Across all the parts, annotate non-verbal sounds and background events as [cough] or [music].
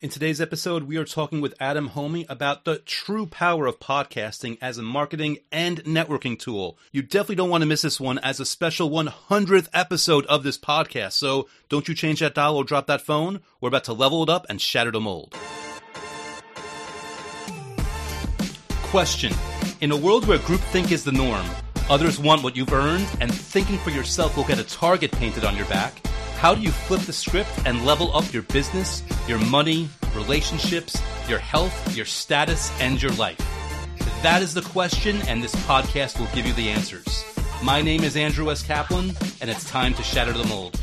In today's episode, we are talking with Adam Hommey about the true power of podcasting as a marketing and networking tool. You definitely don't want to miss this one as a special 100th episode of this podcast. So don't you change that dial or drop that phone. We're about to level it up and shatter the mold. Question In a world where groupthink is the norm, others want what you've earned, and thinking for yourself will get a target painted on your back. How do you flip the script and level up your business, your money, relationships, your health, your status, and your life? That is the question, and this podcast will give you the answers. My name is Andrew S. Kaplan, and it's time to shatter the mold.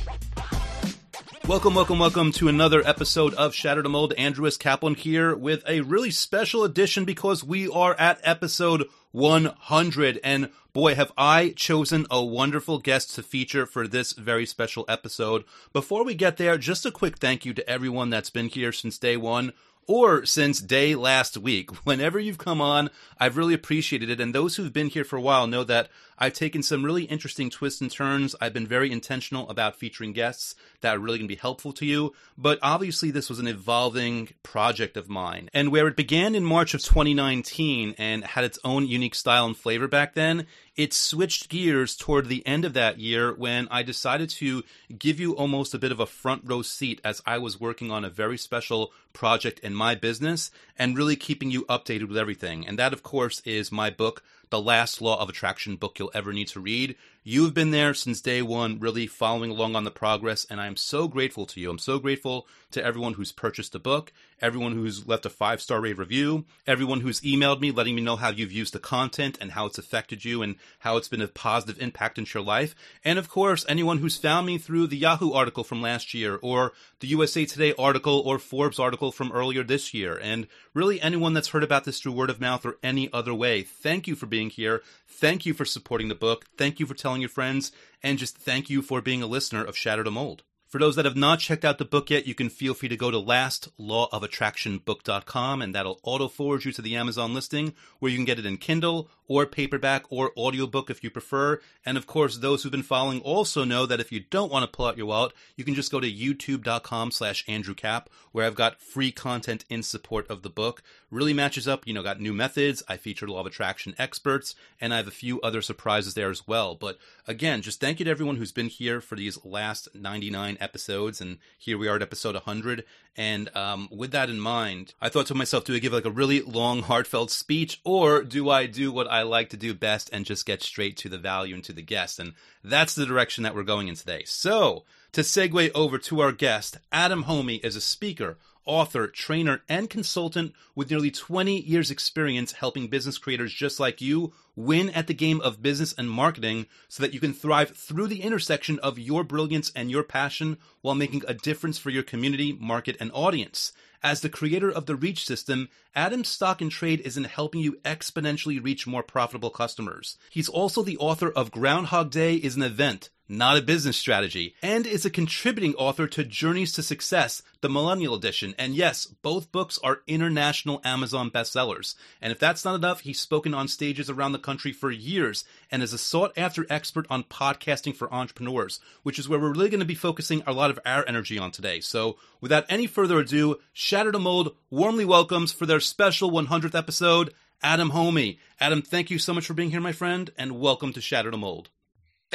Welcome, welcome, welcome to another episode of Shatter the Mold. Andrew S. Kaplan here with a really special edition because we are at episode 100. And boy, have I chosen a wonderful guest to feature for this very special episode. Before we get there, just a quick thank you to everyone that's been here since day one or since day last week. [laughs] Whenever you've come on, I've really appreciated it. And those who've been here for a while know that I've taken some really interesting twists and turns. I've been very intentional about featuring guests that are really going to be helpful to you. But obviously, this was an evolving project of mine. And where it began in March of 2019 and had its own unique style and flavor back then, it switched gears toward the end of that year when I decided to give you almost a bit of a front row seat as I was working on a very special project in my business and really keeping you updated with everything. And that, of course, is my book, The Last Law of Attraction book you'll ever need to read. You've been there since day one, really following along on the progress, and I'm so grateful to you. I'm so grateful to everyone who's purchased the book, everyone who's left a five star rave review, everyone who's emailed me letting me know how you've used the content and how it's affected you and how it's been a positive impact into your life. And of course, anyone who's found me through the Yahoo article from last year or the USA Today article or Forbes article from earlier this year. And really anyone that's heard about this through word of mouth or any other way. Thank you for being here. Thank you for supporting the book. Thank you for telling your friends. And just thank you for being a listener of Shatter the Mold. For those that have not checked out the book yet, you can feel free to go to lastlawofattractionbook.com and that'll auto forward you to the Amazon listing where you can get it in Kindle or paperback or audiobook if you prefer. And of course, those who've been following also know that if you don't want to pull out your wallet, you can just go to youtube.com slash Andrew Cap where I've got free content in support of the book. Really matches up, you know, got new methods. I featured law of attraction experts and I have a few other surprises there as well. But again, just thank you to everyone who's been here for these last 99 episodes, and here we are at episode 100. And um, with that in mind, I thought to myself, do I give like a really long, heartfelt speech, or do I do what I like to do best and just get straight to the value and to the guest? And that's the direction that we're going in today. So, to segue over to our guest, Adam Hommey is a speaker, author, trainer, and consultant with nearly 20 years' experience helping business creators just like you win at the game of business and marketing so that you can thrive through the intersection of your brilliance and your passion while making a difference for your community, market, and audience. As the creator of the Reach system, Adam's stock and trade is in helping you exponentially reach more profitable customers. He's also the author of Groundhog Day is an event not a business strategy, and is a contributing author to Journeys to Success, the Millennial Edition. And yes, both books are international Amazon bestsellers. And if that's not enough, he's spoken on stages around the country for years and is a sought after expert on podcasting for entrepreneurs, which is where we're really going to be focusing a lot of our energy on today. So without any further ado, Shatter the Mold warmly welcomes for their special 100th episode, Adam Hommey. Adam, thank you so much for being here, my friend, and welcome to Shatter the Mold.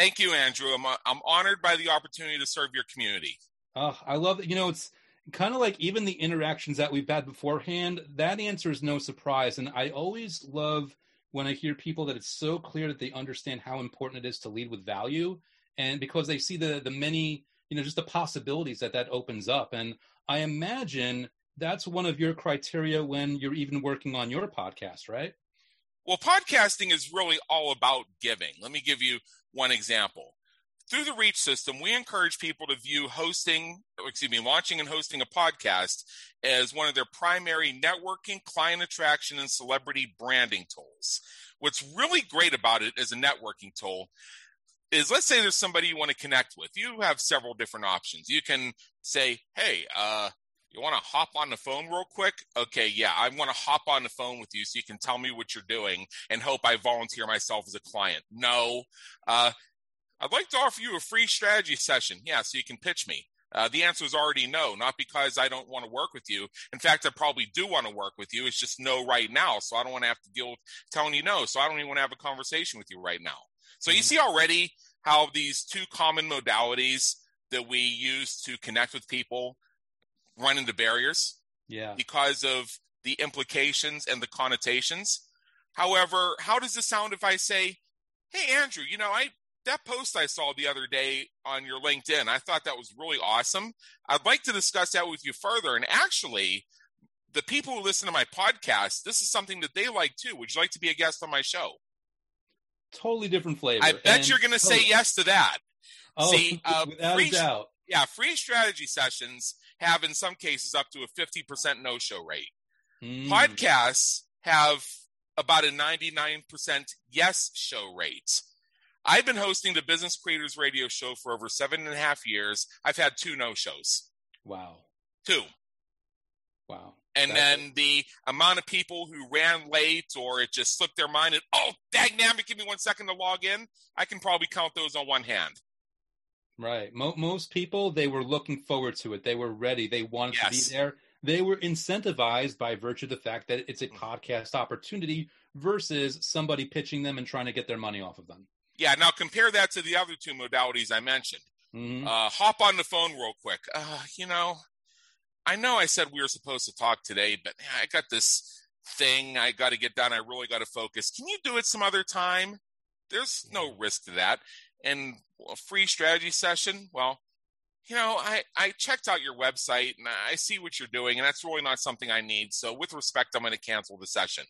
Thank you, Andrew. I'm, uh, I'm honored by the opportunity to serve your community. Oh, I love it. You know, it's kind of like even the interactions that we've had beforehand, that answer is no surprise. And I always love when I hear people that it's so clear that they understand how important it is to lead with value and because they see the the many, you know, just the possibilities that that opens up. And I imagine that's one of your criteria when you're even working on your podcast, right? Well, podcasting is really all about giving. Let me give you one example. Through the Reach system, we encourage people to view hosting, excuse me, launching and hosting a podcast as one of their primary networking, client attraction, and celebrity branding tools. What's really great about it as a networking tool is let's say there's somebody you want to connect with. You have several different options. You can say, hey, uh, you want to hop on the phone real quick? Okay, yeah, I want to hop on the phone with you so you can tell me what you're doing and hope I volunteer myself as a client. No. Uh, I'd like to offer you a free strategy session. Yeah, so you can pitch me. Uh, the answer is already no, not because I don't want to work with you. In fact, I probably do want to work with you. It's just no right now. So I don't want to have to deal with telling you no. So I don't even want to have a conversation with you right now. So you mm-hmm. see already how these two common modalities that we use to connect with people run into barriers. Yeah. Because of the implications and the connotations. However, how does this sound if I say, "Hey Andrew, you know, I that post I saw the other day on your LinkedIn, I thought that was really awesome. I'd like to discuss that with you further. And actually, the people who listen to my podcast, this is something that they like too. Would you like to be a guest on my show? Totally different flavor. I bet and you're going to totally. say yes to that. Oh, See, [laughs] uh, without free, a doubt. Yeah, free strategy sessions have in some cases up to a 50% no show rate. Mm. Podcasts have about a 99% yes show rate. I've been hosting the Business Creators Radio Show for over seven and a half years. I've had two no shows. Wow. Two. Wow. And That's then the amount of people who ran late or it just slipped their mind and, oh, dang, damn it, give me one second to log in. I can probably count those on one hand. Right. Mo- most people, they were looking forward to it. They were ready. They wanted yes. to be there. They were incentivized by virtue of the fact that it's a mm. podcast opportunity versus somebody pitching them and trying to get their money off of them. Yeah. Now compare that to the other two modalities I mentioned. Mm-hmm. Uh, hop on the phone real quick. Uh, you know, I know I said we were supposed to talk today, but I got this thing I got to get done. I really got to focus. Can you do it some other time? There's no risk to that. And a free strategy session, well, you know, I, I checked out your website and I see what you're doing, and that's really not something I need. So, with respect, I'm going to cancel the session.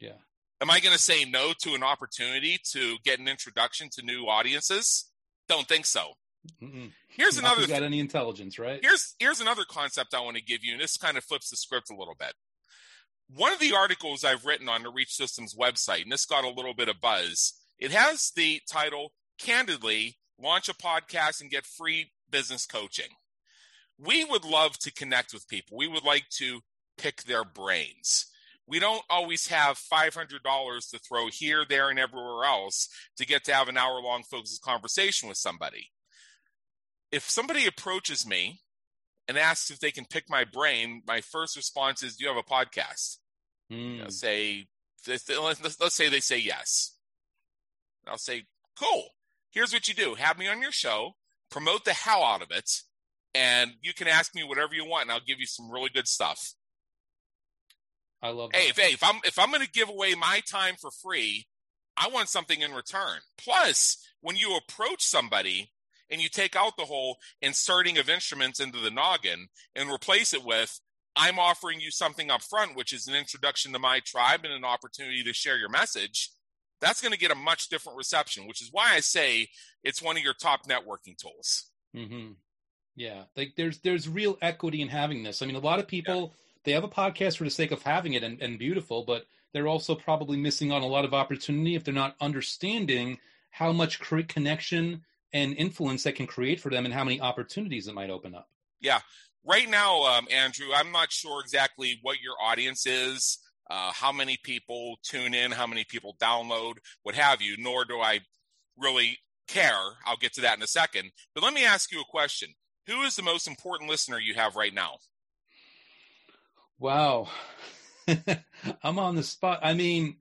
Yeah. Am I going to say no to an opportunity to get an introduction to new audiences? Don't think so. Mm-mm. Here's Not another. Got any intelligence, right? Here's here's another concept I want to give you, and this kind of flips the script a little bit. One of the articles I've written on the Reach Systems website, and this got a little bit of buzz. It has the title "Candidly: Launch a Podcast and Get Free Business Coaching." We would love to connect with people. We would like to pick their brains we don't always have $500 to throw here, there, and everywhere else to get to have an hour long focused conversation with somebody. If somebody approaches me and asks if they can pick my brain, my first response is, Do you have a podcast? Mm. You know, say, let's say they say yes. I'll say, Cool. Here's what you do have me on your show, promote the hell out of it, and you can ask me whatever you want, and I'll give you some really good stuff. I love. Hey, if, hey, if I'm if I'm going to give away my time for free, I want something in return. Plus, when you approach somebody and you take out the whole inserting of instruments into the noggin and replace it with I'm offering you something up front, which is an introduction to my tribe and an opportunity to share your message. That's going to get a much different reception, which is why I say it's one of your top networking tools. Mm-hmm. Yeah, like there's there's real equity in having this. I mean, a lot of people they have a podcast for the sake of having it and, and beautiful, but they're also probably missing on a lot of opportunity if they're not understanding how much connection and influence that can create for them and how many opportunities it might open up. Yeah. Right now, um, Andrew, I'm not sure exactly what your audience is, uh, how many people tune in, how many people download, what have you, nor do I really care. I'll get to that in a second. But let me ask you a question Who is the most important listener you have right now? Wow. [laughs] I'm on the spot. I mean,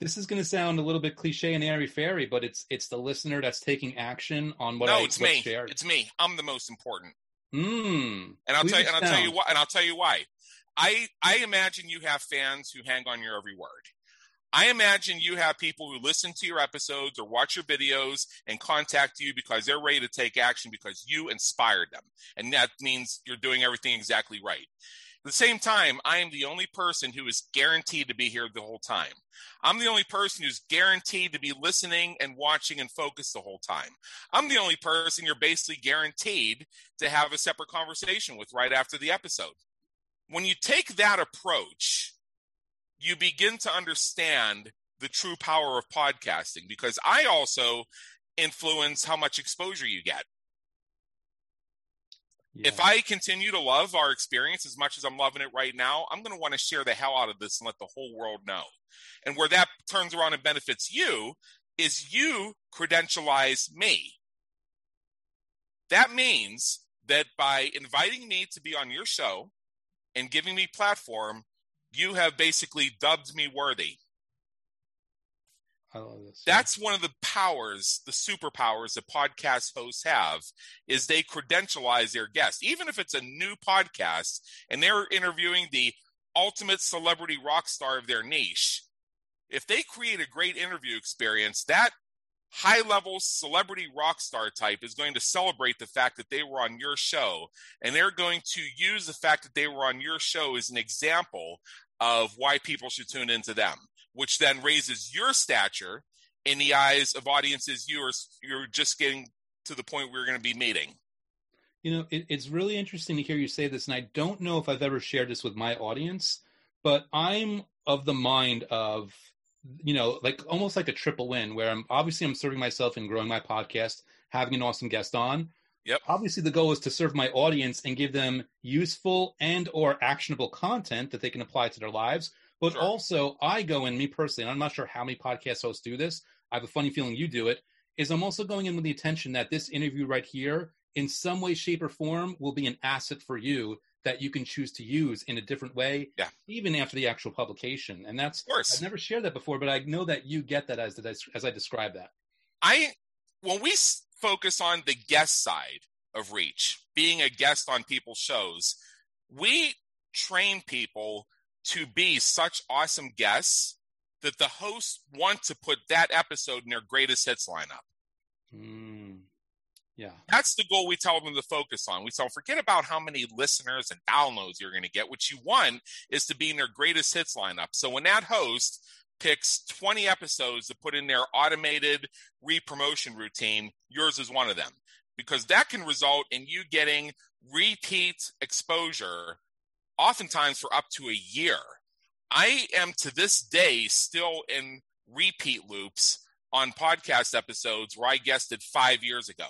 this is going to sound a little bit cliche and airy fairy, but it's it's the listener that's taking action on what no, I it's me. Shared. It's me. I'm the most important. Mm, and I'll tell you, and I'll tell you why. And I'll tell you why. I I imagine you have fans who hang on your every word. I imagine you have people who listen to your episodes or watch your videos and contact you because they're ready to take action because you inspired them. And that means you're doing everything exactly right. At the same time, I am the only person who is guaranteed to be here the whole time. I'm the only person who's guaranteed to be listening and watching and focused the whole time. I'm the only person you're basically guaranteed to have a separate conversation with right after the episode. When you take that approach, you begin to understand the true power of podcasting because I also influence how much exposure you get. Yeah. If I continue to love our experience as much as I'm loving it right now, I'm going to want to share the hell out of this and let the whole world know. And where that turns around and benefits you is you credentialize me. That means that by inviting me to be on your show and giving me platform, you have basically dubbed me worthy. I love this. That's one of the powers, the superpowers that podcast hosts have, is they credentialize their guests. Even if it's a new podcast and they're interviewing the ultimate celebrity rock star of their niche, if they create a great interview experience, that high level celebrity rock star type is going to celebrate the fact that they were on your show and they're going to use the fact that they were on your show as an example of why people should tune into them which then raises your stature in the eyes of audiences you are you're just getting to the point where you're going to be meeting. You know it, it's really interesting to hear you say this and i don't know if i've ever shared this with my audience but i'm of the mind of you know, like almost like a triple win where I'm obviously I'm serving myself and growing my podcast, having an awesome guest on. Yep. Obviously the goal is to serve my audience and give them useful and or actionable content that they can apply to their lives. But sure. also I go in me personally, and I'm not sure how many podcast hosts do this. I have a funny feeling you do it, is I'm also going in with the intention that this interview right here in some way, shape, or form will be an asset for you that you can choose to use in a different way, yeah. even after the actual publication. And that's, of course. I've never shared that before, but I know that you get that as, as I describe that. I, when we focus on the guest side of Reach, being a guest on people's shows, we train people to be such awesome guests that the hosts want to put that episode in their greatest hits lineup. Mm. Yeah. That's the goal we tell them to focus on. We tell forget about how many listeners and downloads you're going to get. What you want is to be in their greatest hits lineup. So when that host picks 20 episodes to put in their automated re-promotion routine, yours is one of them. Because that can result in you getting repeat exposure, oftentimes for up to a year. I am to this day still in repeat loops on podcast episodes where I guested five years ago.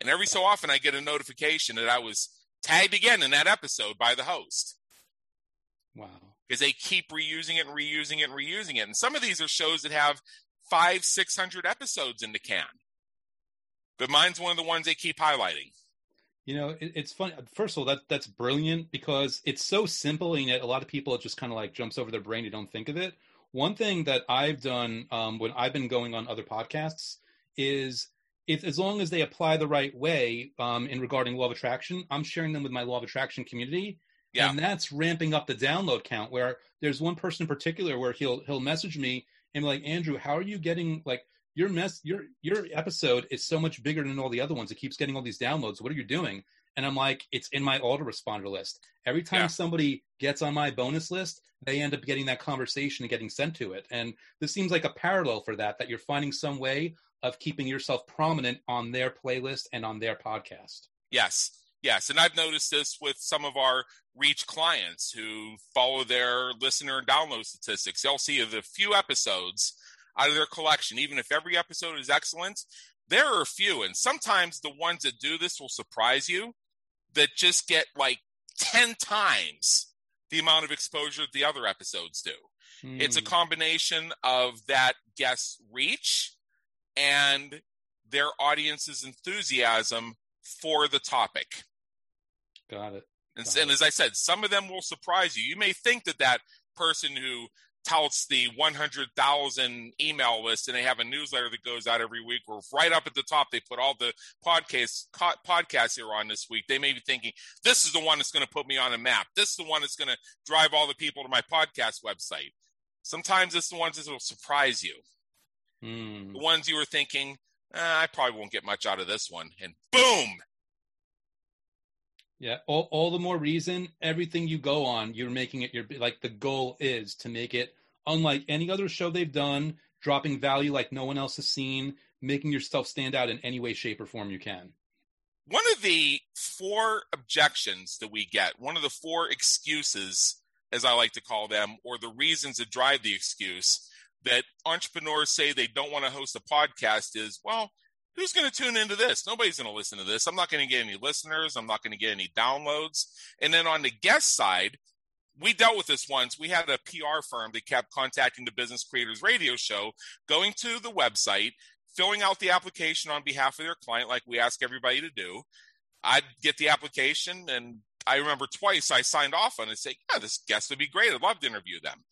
And every so often I get a notification that I was tagged again in that episode by the host. Wow. Because they keep reusing it and reusing it and reusing it. And some of these are shows that have five, 600 episodes in the can. But mine's one of the ones they keep highlighting. You know, it, it's funny. First of all, that that's brilliant because it's so simple, and yet a lot of people it just kind of like jumps over their brain. You don't think of it. One thing that I've done um, when I've been going on other podcasts is if as long as they apply the right way um, in regarding law of attraction, I'm sharing them with my law of attraction community. Yeah. And that's ramping up the download count where there's one person in particular where he'll he'll message me and be like, Andrew, how are you getting like your mess your your episode is so much bigger than all the other ones. It keeps getting all these downloads. What are you doing? And I'm like, it's in my autoresponder list. Every time yeah. somebody gets on my bonus list, they end up getting that conversation and getting sent to it. And this seems like a parallel for that, that you're finding some way of keeping yourself prominent on their playlist and on their podcast. Yes. Yes. And I've noticed this with some of our reach clients who follow their listener and download statistics. They'll see the few episodes out of their collection, even if every episode is excellent, there are a few. And sometimes the ones that do this will surprise you that just get like 10 times the amount of exposure that the other episodes do. Mm. It's a hmm. combination of that guest reach and their audience's enthusiasm for the topic. Got it. And, and, as I said, some of them will surprise you. You may think that that person who touts the 100,000 email list and they have a newsletter that goes out every week where right up at the top they put all the podcasts podcasts here on this week. They may be thinking, this is the one that's going to put me on a map. This is the one that's going to drive all the people to my podcast website. Sometimes it's the ones that will surprise you. Mm. The ones you were thinking, eh, I probably won't get much out of this one, and boom. Yeah, all, all the more reason everything you go on, you're making it your like the goal is to make it unlike any other show they've done, dropping value like no one else has seen, making yourself stand out in any way, shape, or form you can. One of the four objections that we get, one of the four excuses, as I like to call them, or the reasons that drive the excuse, that entrepreneurs say they don't want to host a podcast is, well, who's going to tune into this? Nobody's going to listen to this. I'm not going to get any listeners. I'm not going to get any downloads. And then on the guest side, we dealt with this once. We had a PR firm that kept contacting the Business Creators Radio Show, going to the website, filling out the application on behalf of their client, like we ask everybody to do. I'd get the application, and I remember twice I signed off on it, say, "Yeah, this guest would be great. I'd love to interview them."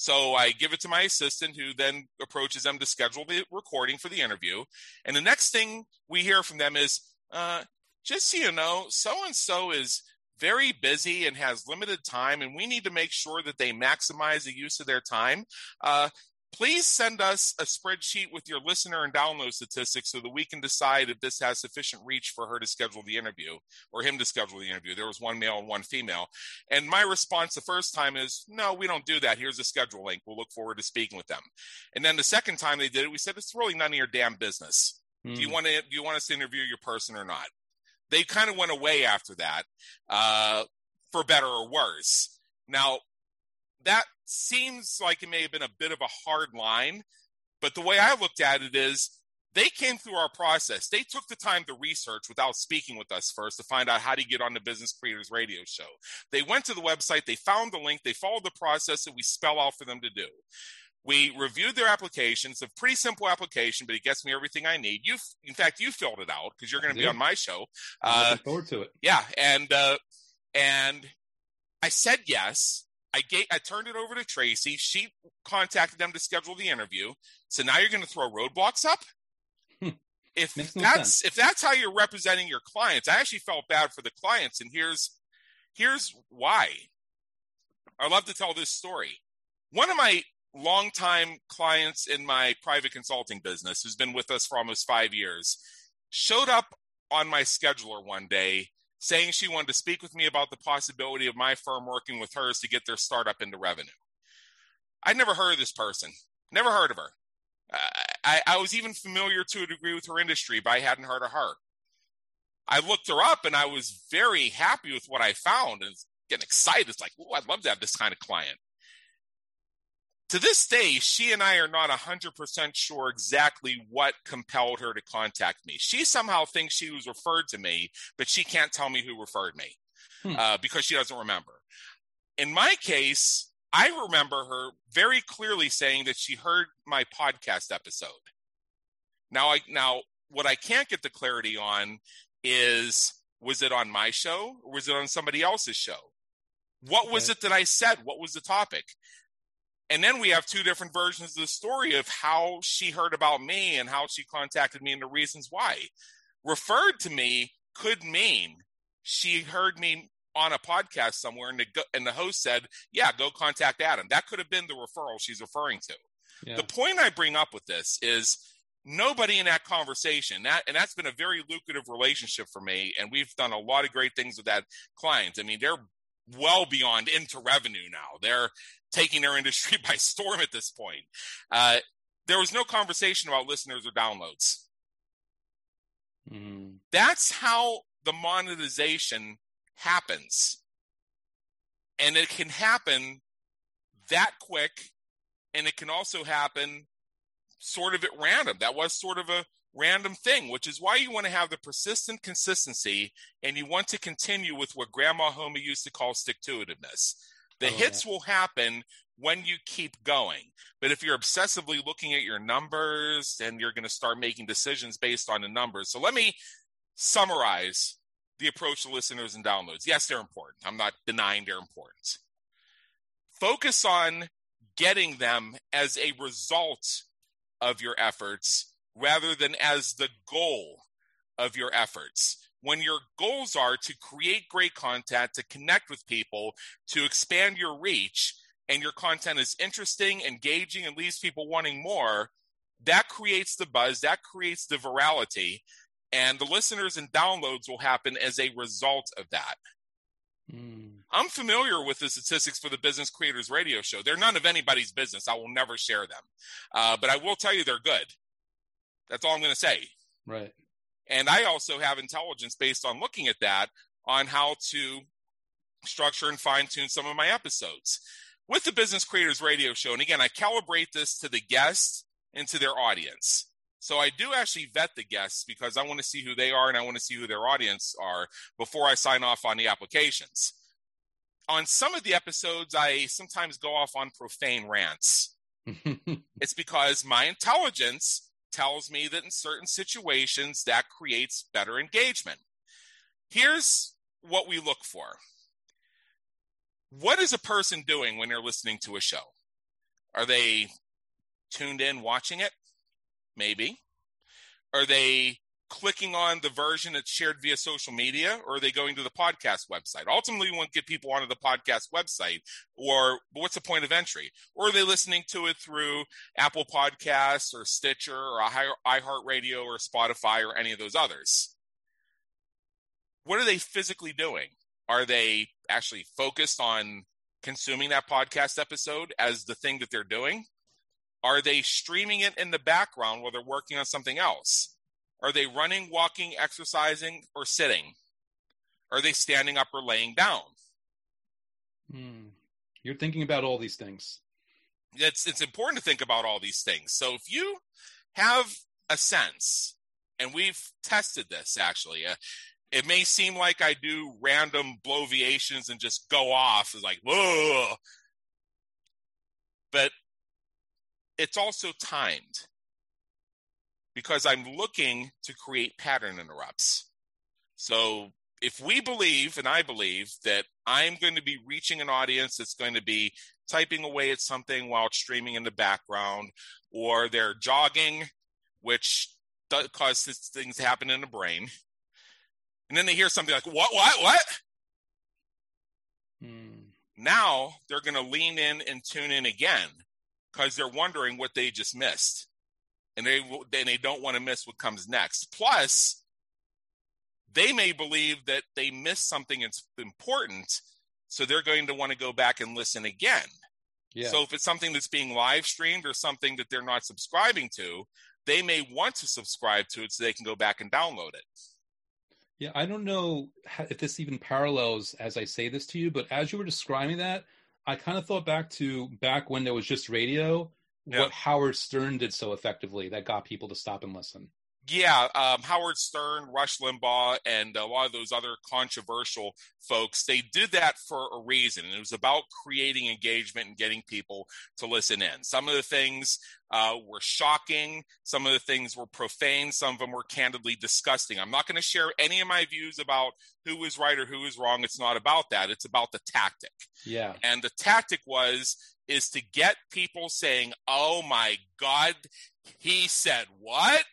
So I give it to my assistant, who then approaches them to schedule the recording for the interview. And the next thing we hear from them is, uh, "Just so you know, so and so is very busy and has limited time, and we need to make sure that they maximize the use of their time. Uh, please send us a spreadsheet with your listener and download statistics so that we can decide if this has sufficient reach for her to schedule the interview or him to schedule the interview. There was one male and one female. And my response the first time is, no, we don't do that. Here's a schedule link. We'll look forward to speaking with them. And then the second time they did it, we said, it's really none of your damn business. Mm. Do you hmm. want to, do you want us to interview your person or not? They kind of went away after that, uh, for better or worse. Now, that seems like it may have been a bit of a hard line, but the way I looked at it is they came through our process. They took the time to research without speaking with us first to find out how to get on the Business Creators Radio Show. They went to the website, they found the link, they followed the process that we spell out for them to do. We reviewed their application. It's a pretty simple application, but it gets me everything I need. You, in fact, you filled it out because you're going to be on my show. I'm uh, looking forward to it. Yeah, and uh, and I said yes. I gave, I turned it over to Tracy. She contacted them to schedule the interview. So now you're going to throw roadblocks up. Hmm. if that's if that's how you're representing your clients, I actually felt bad for the clients, and here's here's why. I love to tell this story. One of my longtime clients in my private consulting business, who's been with us for almost five years, showed up on my scheduler one day saying she wanted to speak with me about the possibility of my firm working with hers to get their startup into revenue. I'd never heard of this person, never heard of her. I, I was even familiar to a degree with her industry, but I hadn't heard of her. I looked her up and I was very happy with what I found and getting excited. It's like, oh, I'd love to have this kind of client to this day, she and I are not 100% sure exactly what compelled her to contact me. She somehow thinks she was referred to me, but she can't tell me who referred me hmm. uh, because she doesn't remember. In my case, I remember her very clearly saying that she heard my podcast episode. Now, I now what I can't get the clarity on is was it on my show or was it on somebody else's show? What was it that I said? What was the topic? And then we have two different versions of the story of how she heard about me and how she contacted me and the reasons why. Referred to me could mean she heard me on a podcast somewhere and the, and the host said, Yeah, go contact Adam. That could have been the referral she's referring to. Yeah. The point I bring up with this is nobody in that conversation that and that's been a very lucrative relationship for me and we've done a lot of great things with that client i mean they're well beyond into revenue now. They're taking their industry [laughs] by storm at this point. Uh, there was no conversation about listeners or downloads. Mm. That's how the monetization happens. And it can happen that quick, and it can also happen sort of at random. That was sort of a random thing, which is why you want to have the persistent consistency and you want to continue with what Grandma Homer used to call stick to itiveness. The oh, hits that. will happen when you keep going. But if you're obsessively looking at your numbers, then you're going to start making decisions based on the numbers. So let me summarize the approach to listeners and downloads. Yes, they're important. I'm not denying their importance. Focus on getting them as a result of your efforts rather than as the goal of your efforts. When your goals are to create great content, to connect with people, to expand your reach, and your content is interesting, engaging, and leaves people wanting more, that creates the buzz, that creates the virality, and the listeners and downloads will happen as a result of that. Mm. I'm familiar with the statistics for the Business Creators Radio Show. They're none of anybody's business. I will never share them. Uh, but I will tell you they're good. That's all I'm going to say. Right. And I also have intelligence based on looking at that on how to structure and fine tune some of my episodes with the Business Creators Radio Show. And again, I calibrate this to the guests and to their audience. So I do actually vet the guests because I want to see who they are and I want to see who their audience are before I sign off on the applications. On some of the episodes, I sometimes go off on profane rants. [laughs] it's because my intelligence tells me that in certain situations that creates better engagement. Here's what we look for. What is a person doing when they're listening to a show? Are they tuned in watching it? Maybe. Are they clicking on the version that's shared via social media or are they going to the podcast website? Ultimately we want to get people onto the podcast website or what's the point of entry? Or are they listening to it through apple podcasts or stitcher or iheartradio or spotify or any of those others? What are they physically doing? Are they actually focused on consuming that podcast episode as the thing that they're doing? Are they streaming it in the background while they're working on something else are they running, walking, exercising, or sitting? Are they standing up or laying down? Hmm. You're thinking about all these things. It's it's important to think about all these things. So if you have a sense, and we've tested this actually, uh, it may seem like I do random bloviations and just go off, it's like whoa, but it's also timed because I'm looking to create pattern interrupts. So if we believe, and I believe, that I'm going to be reaching an audience that's going to be typing away at something while streaming in the background, or they're jogging, which causes things to happen in the brain, and then they hear something like, what, what, what? Hmm. Now they're going to lean in and tune in again because they're wondering what they just missed and they then they don't want to miss what comes next. Plus, they may believe that they missed something that's important, so they're going to want to go back and listen again. Yeah. So if it's something that's being live streamed or something that they're not subscribing to, they may want to subscribe to it so they can go back and download it. Yeah, I don't know if this even parallels as I say this to you, but as you were describing that, I kind of thought back to back when there was just radio yeah. what Howard Stern did so effectively that got people to stop and listen. Yeah, um, Howard Stern, Rush Limbaugh, and a lot of those other controversial folks, they did that for a reason. And it was about creating engagement and getting people to listen in. Some of the things uh, were shocking. Some of the things were profane. Some of them were candidly disgusting. I'm not going to share any of my views about who is right or who is wrong. It's not about that. It's about the tactic. Yeah. And the tactic was is to get people saying, "Oh my God, he said what?"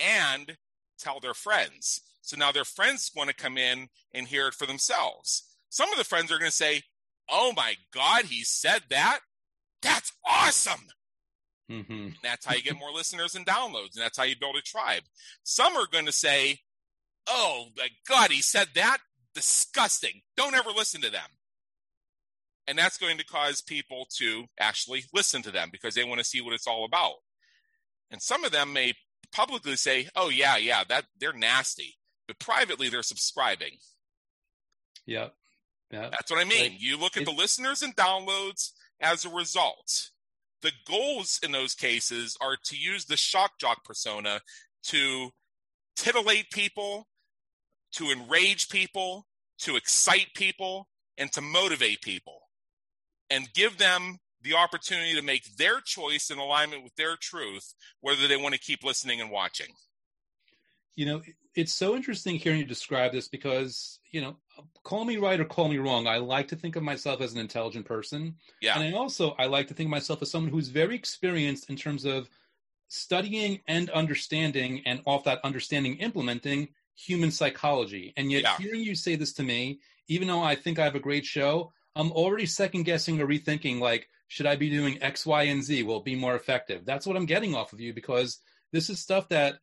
and tell their friends. So now their friends want to come in and hear it for themselves. Some of the friends are going to say, "Oh my God, he said that. That's awesome." Mm-hmm. That's how you get more listeners and downloads, and that's how you build a tribe. Some are going to say, "Oh my God, he said that. Disgusting. Don't ever listen to them." And that's going to cause people to actually listen to them because they want to see what it's all about. And some of them may publicly say, "Oh yeah, yeah, that they're nasty," but privately they're subscribing. Yeah, yeah. That's what I mean. Like, you look at the listeners and downloads as a result. The goals in those cases are to use the shock jock persona to titillate people, to enrage people, to excite people, and to motivate people and give them the opportunity to make their choice in alignment with their truth, whether they want to keep listening and watching. You know, it's so interesting hearing you describe this because, you know, call me right or call me wrong. I like to think of myself as an intelligent person. Yeah. And I also I like to think of myself as someone who's very experienced in terms of studying and understanding and off that understanding implementing human psychology. And yet yeah. hearing you say this to me, even though I think I have a great show, I'm already second guessing or rethinking like, should I be doing X, Y, and Z? Will it be more effective? That's what I'm getting off of you because this is stuff that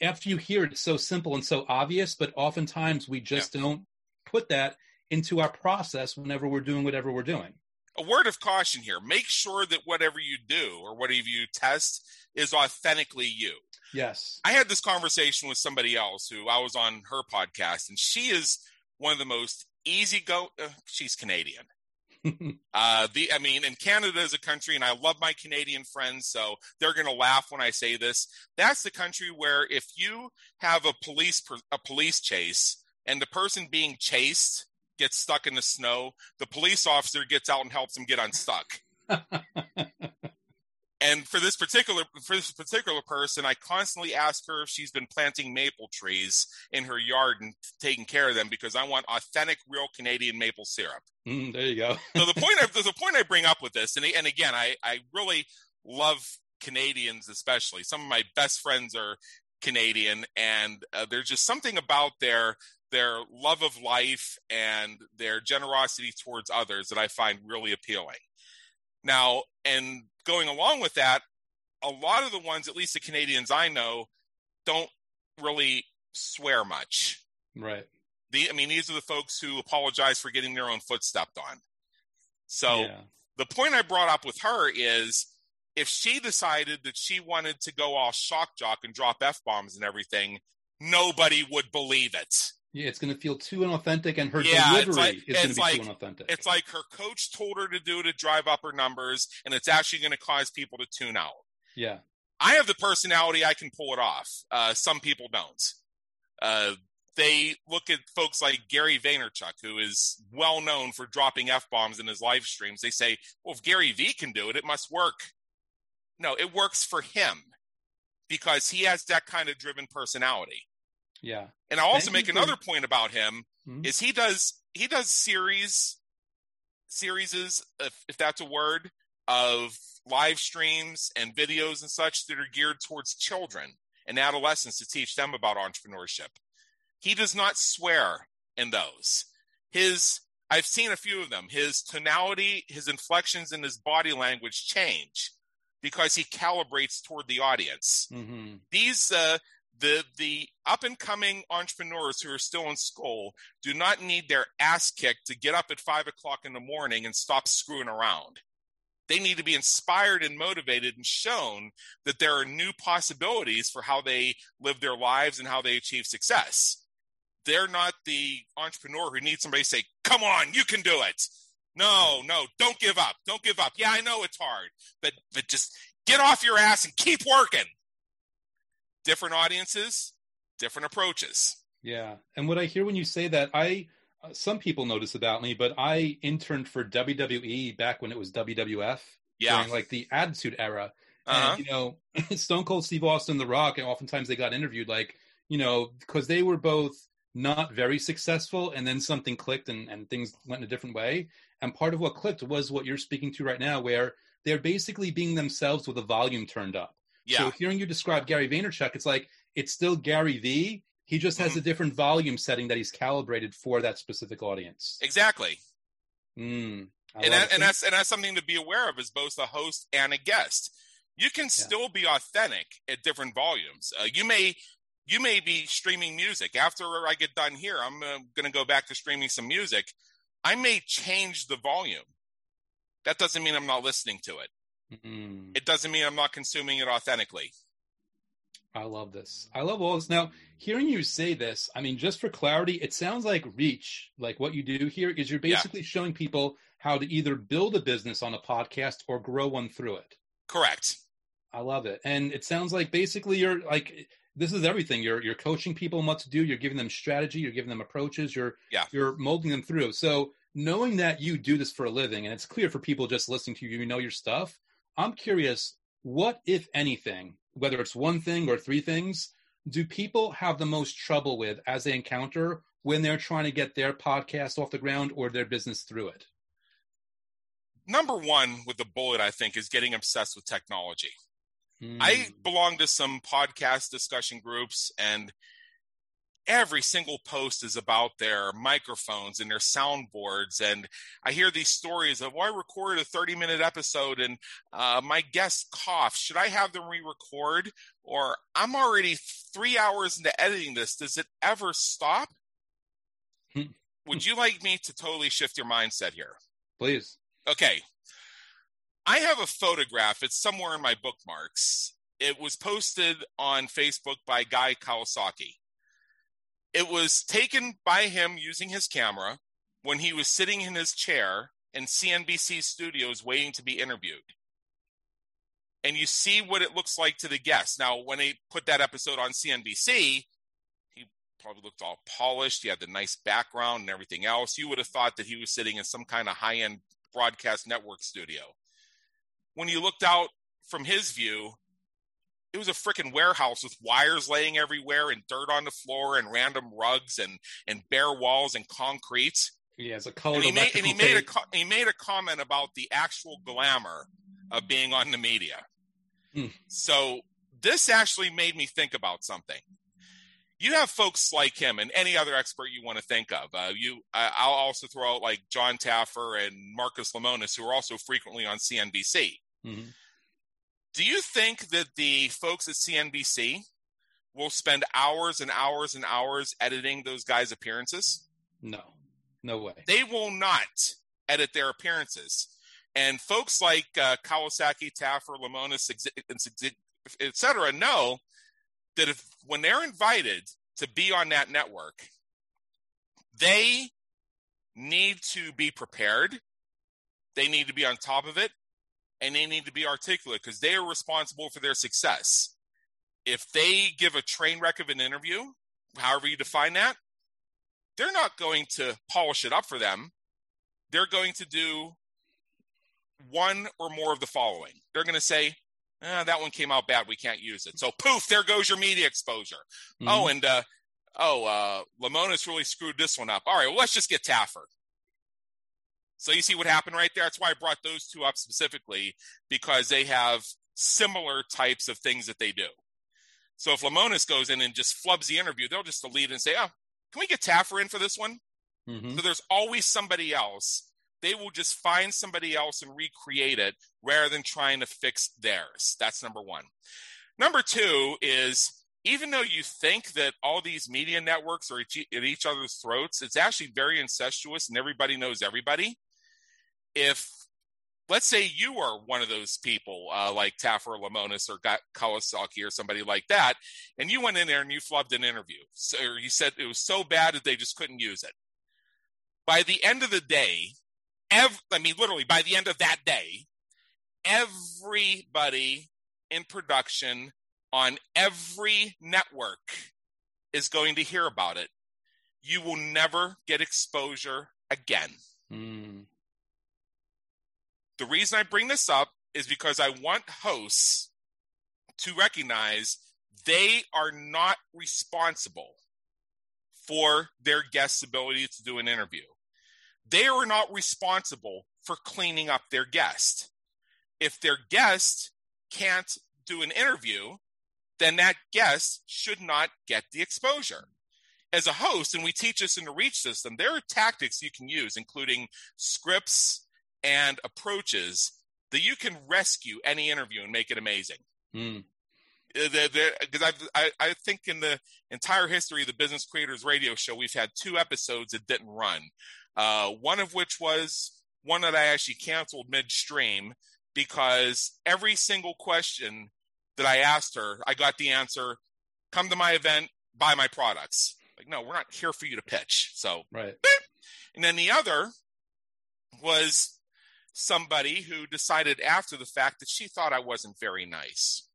after you hear it, it's so simple and so obvious, but oftentimes we just yeah. don't put that into our process whenever we're doing whatever we're doing. A word of caution here make sure that whatever you do or whatever you test is authentically you. Yes. I had this conversation with somebody else who I was on her podcast, and she is one of the most easy go. Uh, she's Canadian. [laughs] uh, the I mean, and Canada is a country, and I love my Canadian friends, so they're going to laugh when I say this. That's the country where if you have a police a police chase and the person being chased gets stuck in the snow, the police officer gets out and helps him get unstuck. [laughs] and for this particular for this particular person, I constantly ask her if she's been planting maple trees in her yard and taking care of them because I want authentic, real Canadian maple syrup. Mm, there you go. [laughs] so the point I, the point I bring up with this, and and again, I I really love Canadians, especially some of my best friends are Canadian, and uh, there's just something about their their love of life and their generosity towards others that I find really appealing. Now, and going along with that, a lot of the ones, at least the Canadians I know, don't really swear much. Right. The, I mean, these are the folks who apologize for getting their own foot stepped on. So yeah. the point I brought up with her is if she decided that she wanted to go all shock jock and drop F bombs and everything, nobody would believe it. Yeah, it's going to feel too inauthentic, and her yeah, delivery like, is going to be like, too inauthentic. It's like her coach told her to do to drive up her numbers, and it's actually going to cause people to tune out. Yeah, I have the personality; I can pull it off. Uh, some people don't. Uh, they look at folks like Gary Vaynerchuk, who is well known for dropping f bombs in his live streams. They say, "Well, if Gary V can do it, it must work." No, it works for him because he has that kind of driven personality. Yeah. And I'll also make another point about him mm-hmm. is he does he does series series if, if that's a word of live streams and videos and such that are geared towards children and adolescents to teach them about entrepreneurship. He does not swear in those. His I've seen a few of them. His tonality, his inflections, and his body language change because he calibrates toward the audience. Mm-hmm. These uh, the the up and coming entrepreneurs who are still in school do not need their ass kicked to get up at five o'clock in the morning and stop screwing around. They need to be inspired and motivated and shown that there are new possibilities for how they live their lives and how they achieve success. They're not the entrepreneur who needs somebody to say, Come on, you can do it. No, no, don't give up. Don't give up. Yeah, I know it's hard, but but just get off your ass and keep working different audiences, different approaches. Yeah. And what I hear when you say that, I uh, some people notice about me, but I interned for WWE back when it was WWF. Yeah. During like the Attitude Era. Uh-huh. And, you know, [laughs] Stone Cold Steve Austin, The Rock, and oftentimes they got interviewed, like, you know, because they were both not very successful and then something clicked and, and things went in a different way. And part of what clicked was what you're speaking to right now, where they're basically being themselves with the volume turned up. Yeah. So hearing you describe Gary Vaynerchuk, it's like it's still Gary V. He just has mm-hmm. a different volume setting that he's calibrated for that specific audience. Exactly. Mm, and, that, and that's and that's something to be aware of as both a host and a guest. You can still be authentic at different volumes. Uh, you may you may be streaming music after I get done here. I'm uh, going to go back to streaming some music. I may change the volume. That doesn't mean I'm not listening to it. Mm-hmm. It doesn't mean I'm not consuming it authentically. I love this. I love all this. Now, hearing you say this, I mean, just for clarity, it sounds like reach, like what you do here is you're basically yeah. showing people how to either build a business on a podcast or grow one through it. Correct. I love it. And it sounds like basically you're like this is everything. You're you're coaching people on what to do, you're giving them strategy, you're giving them approaches, you're yeah. you're molding them through. So knowing that you do this for a living and it's clear for people just listening to you, you know your stuff I'm curious, what, if anything, whether it's one thing or three things, do people have the most trouble with as they encounter when they're trying to get their podcast off the ground or their business through it? Number one with the bullet, I think, is getting obsessed with technology. I hmm. belong to some podcast discussion groups, and every single post is about their microphones and their soundboards. And I hear these stories of, well, I recorded a 30 minute episode and uh, my guest coughed. Should I have them re record? Or I'm already three hours into editing this. Does it ever stop? Hmm. Would you like me to totally shift your mindset here? Please. Okay. I have a photograph. It's somewhere in my bookmarks. It was posted on Facebook by Guy Kawasaki. It was taken by him using his camera when he was sitting in his chair in CNBC studios waiting to be interviewed. And you see what it looks like to the guests. Now, when they put that episode on CNBC, he probably looked all polished. He had the nice background and everything else. You would have thought that he was sitting in some kind of high end broadcast network studio. When you looked out from his view, it was a freaking warehouse with wires laying everywhere and dirt on the floor and random rugs and and bare walls and concrete. Yeah, it's a color. And he made and he made a he made a comment about the actual glamour of being on the media. Hmm. So this actually made me think about something. You have folks like him and any other expert you want to think of. Uh, you, I'll also throw out like John Taffer and Marcus Lemonis, who are also frequently on CNBC. Mm-hmm. Do you think that the folks at CNBC will spend hours and hours and hours editing those guys' appearances? No, no way. They will not edit their appearances. And folks like uh, Kawasaki, Taffer, Lemonis, etc., know that if when they're invited to be on that network, they need to be prepared. They need to be on top of it and they need to be articulate because they are responsible for their success. If they give a train wreck of an interview, however you define that, they're not going to polish it up for them. They're going to do one or more of the following. They're going to say, eh, that one came out bad. We can't use it. So poof, there goes your media exposure. Mm-hmm. Oh, and uh, oh, uh, Lemonis really screwed this one up. All right, well, let's just get Taffer. So you see what happened right there? That's why I brought those two up specifically because they have similar types of things that they do. So if Lemonis goes in and just flubs the interview, they'll just delete and say, "Oh, can we get Taffer in for this one?" Mm-hmm. So there's always somebody else. They will just find somebody else and recreate it rather than trying to fix theirs. That's number one. Number two is even though you think that all these media networks are at each other's throats, it's actually very incestuous and everybody knows everybody if let's say you are one of those people uh, like Taffer or Lemonis or Kawasaki or somebody like that, and you went in there and you flubbed an interview. So you said it was so bad that they just couldn't use it. By the end of the day, ev- I mean, literally by the end of that day, everybody in production on every network is going to hear about it. You will never get exposure again. Mm. The reason I bring this up is because I want hosts to recognize they are not responsible for their guest's ability to do an interview. They are not responsible for cleaning up their guest. If their guest can't do an interview, then that guest should not get the exposure. As a host, and we teach this in the reach system, there are tactics you can use, including scripts, and approaches that you can rescue any interview and make it amazing. Mm. Because I, I think in the entire history of the Business Creators Radio Show, we've had two episodes that didn't run. Uh, one of which was one that I actually canceled midstream because every single question that I asked her, I got the answer: "Come to my event, buy my products." Like, no, we're not here for you to pitch. So, right. And then the other was somebody who decided after the fact that she thought I wasn't very nice.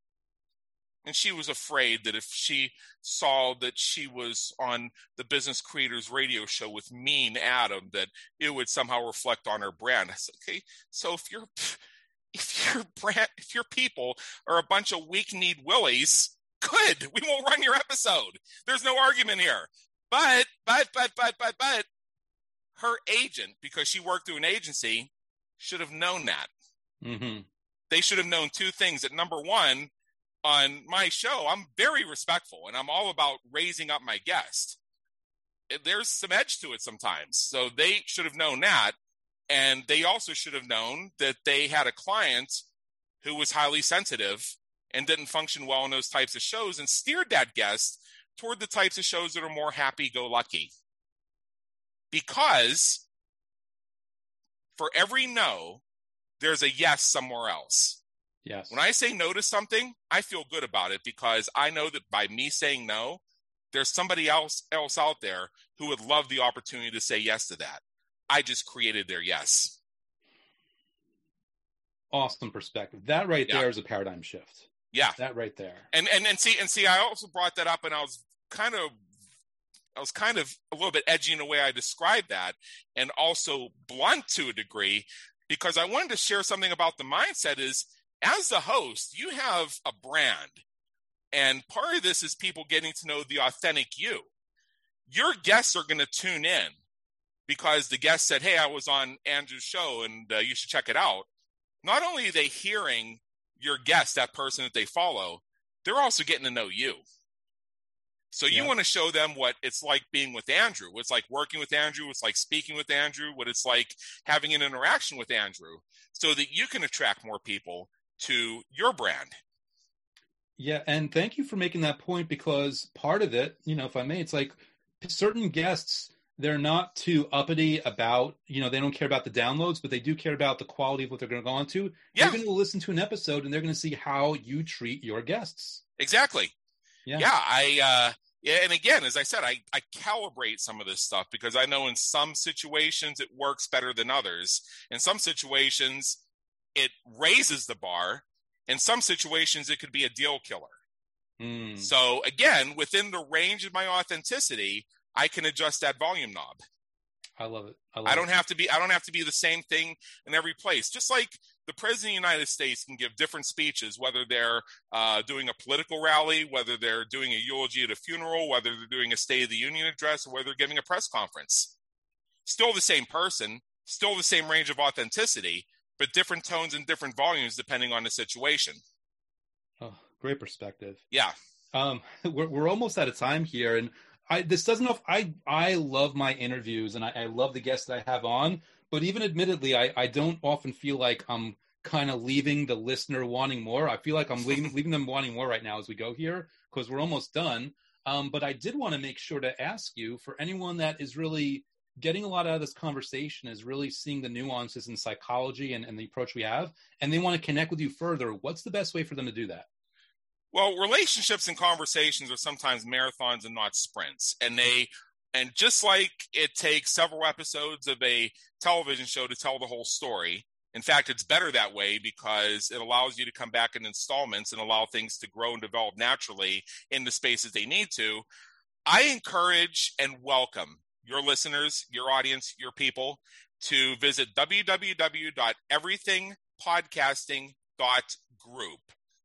And she was afraid that if she saw that she was on the Business Creators radio show with Mean Adam, that it would somehow reflect on her brand. I said, okay, so if your [laughs] if your brand if your people are a bunch of weak-kneed willies, good. We won't run your episode. There's no argument here. But but but but but but her agent, because she worked through an agency, should have known that. Mm-hmm. They should have known two things. That number one, on my show, I'm very respectful and I'm all about raising up my guest. There's some edge to it sometimes. So they should have known that. And they also should have known that they had a client who was highly sensitive and didn't function well in those types of shows and steered that guest toward the types of shows that are more happy go lucky. Because for every no, there's a yes somewhere else. Yes. When I say no to something, I feel good about it because I know that by me saying no, there's somebody else else out there who would love the opportunity to say yes to that. I just created their yes. Awesome perspective. That right yeah. there is a paradigm shift. Yeah. That right there. And and and see and see I also brought that up and I was kind of I was kind of a little bit edgy in the way I described that, and also blunt to a degree, because I wanted to share something about the mindset. Is as the host, you have a brand. And part of this is people getting to know the authentic you. Your guests are going to tune in because the guest said, Hey, I was on Andrew's show and uh, you should check it out. Not only are they hearing your guest, that person that they follow, they're also getting to know you. So you yeah. want to show them what it's like being with Andrew, It's like working with Andrew, It's like speaking with Andrew, what it's like having an interaction with Andrew, so that you can attract more people to your brand. Yeah, and thank you for making that point because part of it, you know, if I may, it's like certain guests they're not too uppity about, you know, they don't care about the downloads, but they do care about the quality of what they're going to go on to. Yeah. They're going to listen to an episode and they're going to see how you treat your guests. Exactly. Yeah. Yeah. I, uh, yeah, and again, as I said, I, I calibrate some of this stuff because I know in some situations it works better than others. In some situations, it raises the bar. In some situations, it could be a deal killer. Mm. So again, within the range of my authenticity, I can adjust that volume knob. I love it. I, love I don't it. have to be. I don't have to be the same thing in every place. Just like the president of the United States can give different speeches, whether they're uh, doing a political rally, whether they're doing a eulogy at a funeral, whether they're doing a State of the Union address, or whether they're giving a press conference. Still the same person, still the same range of authenticity, but different tones and different volumes depending on the situation. Oh, great perspective. Yeah. Um, we're, we're almost out of time here, and I this doesn't know I I love my interviews and I, I love the guests that I have on, but even admittedly, I I don't often feel like I'm kind of leaving the listener wanting more. I feel like I'm leaving [laughs] leaving them wanting more right now as we go here because we're almost done. Um, but I did want to make sure to ask you for anyone that is really getting a lot out of this conversation is really seeing the nuances in psychology and, and the approach we have, and they want to connect with you further. What's the best way for them to do that? Well, relationships and conversations are sometimes marathons and not sprints. And they and just like it takes several episodes of a television show to tell the whole story, in fact, it's better that way because it allows you to come back in installments and allow things to grow and develop naturally in the spaces they need to. I encourage and welcome your listeners, your audience, your people to visit www.everythingpodcasting.group.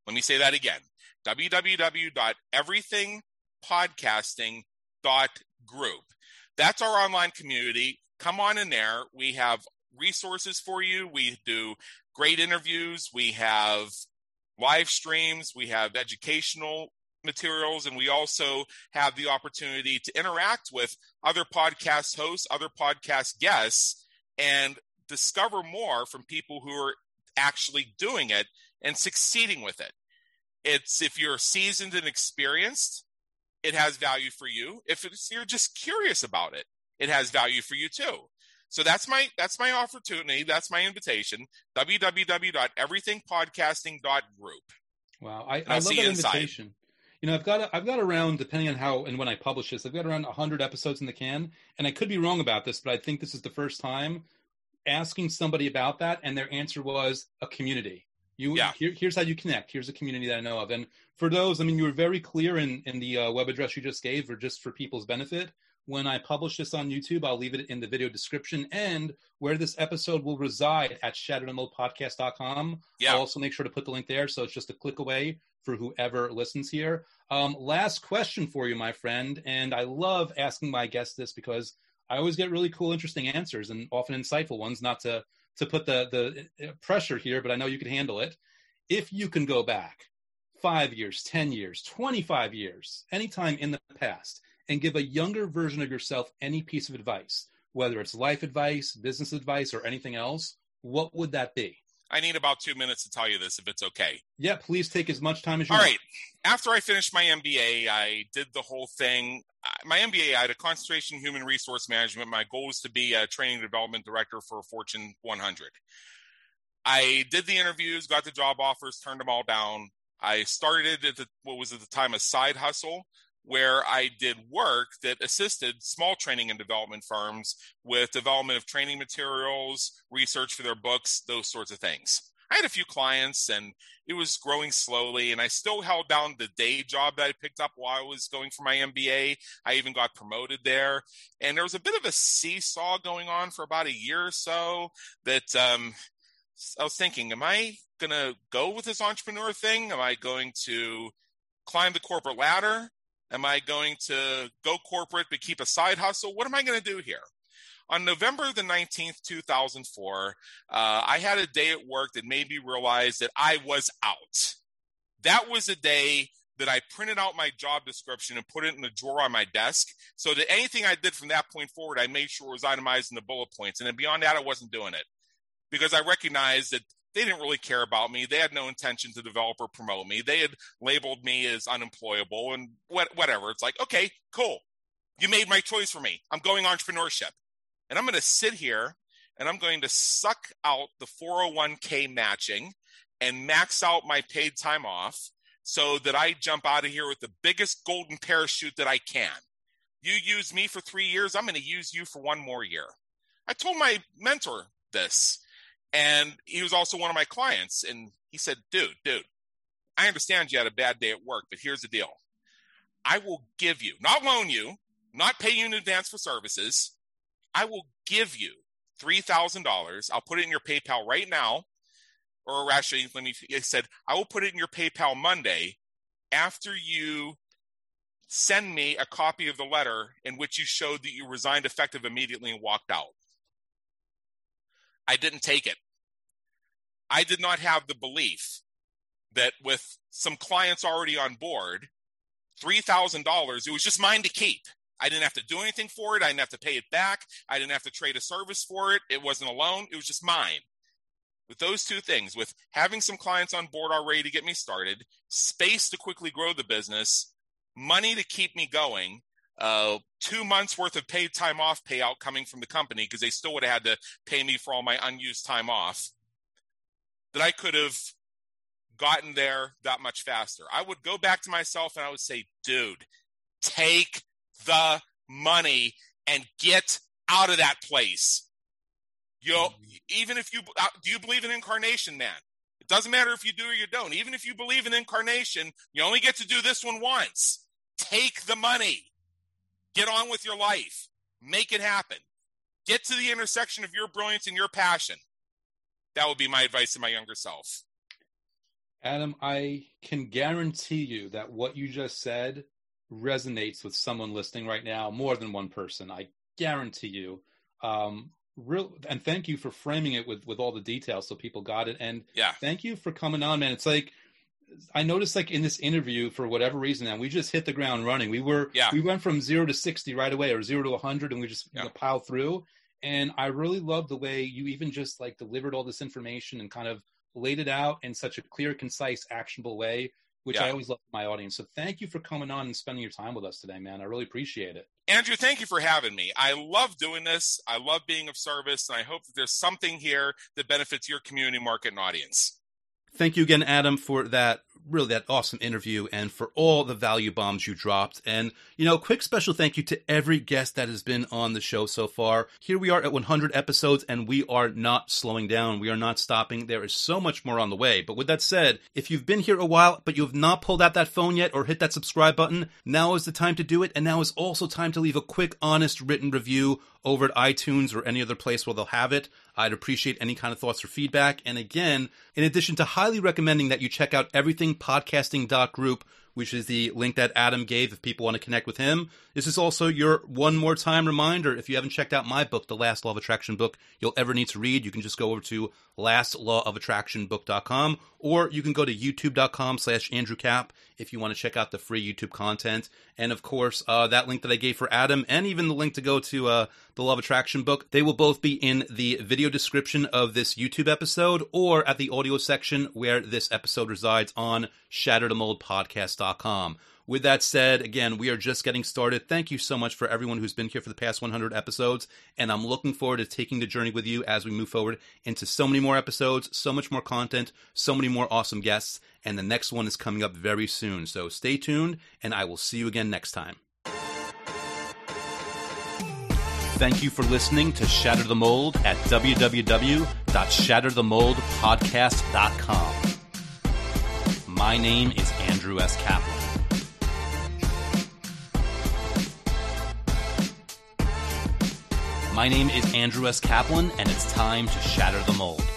Let me say that again www.everythingpodcasting.group. That's our online community. Come on in there. We have resources for you. We do great interviews. We have live streams. We have educational materials. And we also have the opportunity to interact with other podcast hosts, other podcast guests, and discover more from people who are actually doing it and succeeding with it. It's if you're seasoned and experienced, it has value for you. If you're just curious about it, it has value for you too. So that's my that's my opportunity. That's my invitation. www.everythingpodcasting.group. Wow, I, I love that invitation. You know, I've got I've got around depending on how and when I publish this, I've got around hundred episodes in the can, and I could be wrong about this, but I think this is the first time asking somebody about that, and their answer was a community. You, yeah. Here, here's how you connect. Here's a community that I know of. And for those, I mean, you were very clear in, in the uh, web address you just gave, or just for people's benefit. When I publish this on YouTube, I'll leave it in the video description and where this episode will reside at shatterthemoldpodcast.com. Yeah. I'll also make sure to put the link there. So it's just a click away for whoever listens here. Um, last question for you, my friend. And I love asking my guests this because I always get really cool, interesting answers and often insightful ones, not to to put the the uh, pressure here, but I know you can handle it. If you can go back five years, 10 years, 25 years, anytime in the past, and give a younger version of yourself any piece of advice, whether it's life advice, business advice, or anything else, what would that be? I need about two minutes to tell you this if it's okay. Yeah, please take as much time as you All want. right. After I finished my MBA, I did the whole thing. My MBA, I had a concentration in human resource management. My goal was to be a training development director for Fortune 100. I did the interviews, got the job offers, turned them all down. I started at the, what was at the time a side hustle where I did work that assisted small training and development firms with development of training materials, research for their books, those sorts of things. I had a few clients and it was growing slowly, and I still held down the day job that I picked up while I was going for my MBA. I even got promoted there. And there was a bit of a seesaw going on for about a year or so that um, I was thinking, am I going to go with this entrepreneur thing? Am I going to climb the corporate ladder? Am I going to go corporate but keep a side hustle? What am I going to do here? On November the 19th, 2004, uh, I had a day at work that made me realize that I was out. That was a day that I printed out my job description and put it in the drawer on my desk so that anything I did from that point forward, I made sure was itemized in the bullet points. And then beyond that, I wasn't doing it because I recognized that they didn't really care about me. They had no intention to develop or promote me. They had labeled me as unemployable and whatever. It's like, okay, cool. You made my choice for me. I'm going entrepreneurship. And I'm going to sit here and I'm going to suck out the 401k matching and max out my paid time off so that I jump out of here with the biggest golden parachute that I can. You use me for three years, I'm going to use you for one more year. I told my mentor this, and he was also one of my clients. And he said, Dude, dude, I understand you had a bad day at work, but here's the deal I will give you, not loan you, not pay you in advance for services. I will give you $3,000. I'll put it in your PayPal right now or actually, let me, I said, I will put it in your PayPal Monday after you send me a copy of the letter in which you showed that you resigned effective immediately and walked out. I didn't take it. I did not have the belief that with some clients already on board, $3,000, it was just mine to keep. I didn't have to do anything for it. I didn't have to pay it back. I didn't have to trade a service for it. It wasn't a loan. It was just mine with those two things, with having some clients on board already to get me started, space to quickly grow the business, money to keep me going, uh, two months worth of paid time off payout coming from the company because they still would have had to pay me for all my unused time off, that I could have gotten there that much faster. I would go back to myself and I would say, dude, take the money and get out of that place. You know, even if you uh, do you believe in incarnation, man? It doesn't matter if you do or you don't. Even if you believe in incarnation, you only get to do this one once. Take the money. Get on with your life. Make it happen. Get to the intersection of your brilliance and your passion. That would be my advice to my younger self. Adam, I can guarantee you that what you just said resonates with someone listening right now, more than one person. I guarantee you. Um, real and thank you for framing it with with all the details so people got it and yeah thank you for coming on man it's like i noticed like in this interview for whatever reason and we just hit the ground running we were yeah we went from zero to 60 right away or zero to 100 and we just yeah. you know, piled through and i really love the way you even just like delivered all this information and kind of laid it out in such a clear concise actionable way which yeah. I always love my audience. So thank you for coming on and spending your time with us today, man. I really appreciate it. Andrew, thank you for having me. I love doing this. I love being of service, and I hope that there's something here that benefits your community, market, and audience. Thank you again, Adam, for that really that awesome interview and for all the value bombs you dropped. And, you know, quick special thank you to every guest that has been on the show so far. Here we are at 100 episodes and we are not slowing down. We are not stopping. There is so much more on the way. But with that said, if you've been here a while, but you have not pulled out that phone yet or hit that subscribe button, now is the time to do it. And now is also time to leave a quick, honest written review over at iTunes or any other place where they'll have it. I'd appreciate any kind of thoughts or feedback. And again, in addition to highly recommending that you check out everythingpodcasting.group, which is the link that Adam gave if people want to connect with him. This is also your one more time reminder. If you haven't checked out my book, The Last Law of Attraction book, you'll ever need to read, you can just go over to lastlawofattractionbook.com or you can go to youtube.com slash Andrew Cap if you want to check out the free YouTube content. And of course, uh, that link that I gave for Adam and even the link to go to uh, the Law of Attraction book, they will both be in the video description of this YouTube episode or at the audio section where this episode resides on shatterthemoldpodcast.com. With that said, again, we are just getting started. Thank you so much for everyone who's been here for the past 100 episodes. And I'm looking forward to taking the journey with you as we move forward into so many more episodes, so much more content, so many more awesome guests. And the next one is coming up very soon. So stay tuned, and I will see you again next time. Thank you for listening to Shatter the Mold at www.shatterthemoldpodcast.com. My name is Andrew S. Kaplan. My name is Andrew S. Kaplan, and it's time to shatter the mold.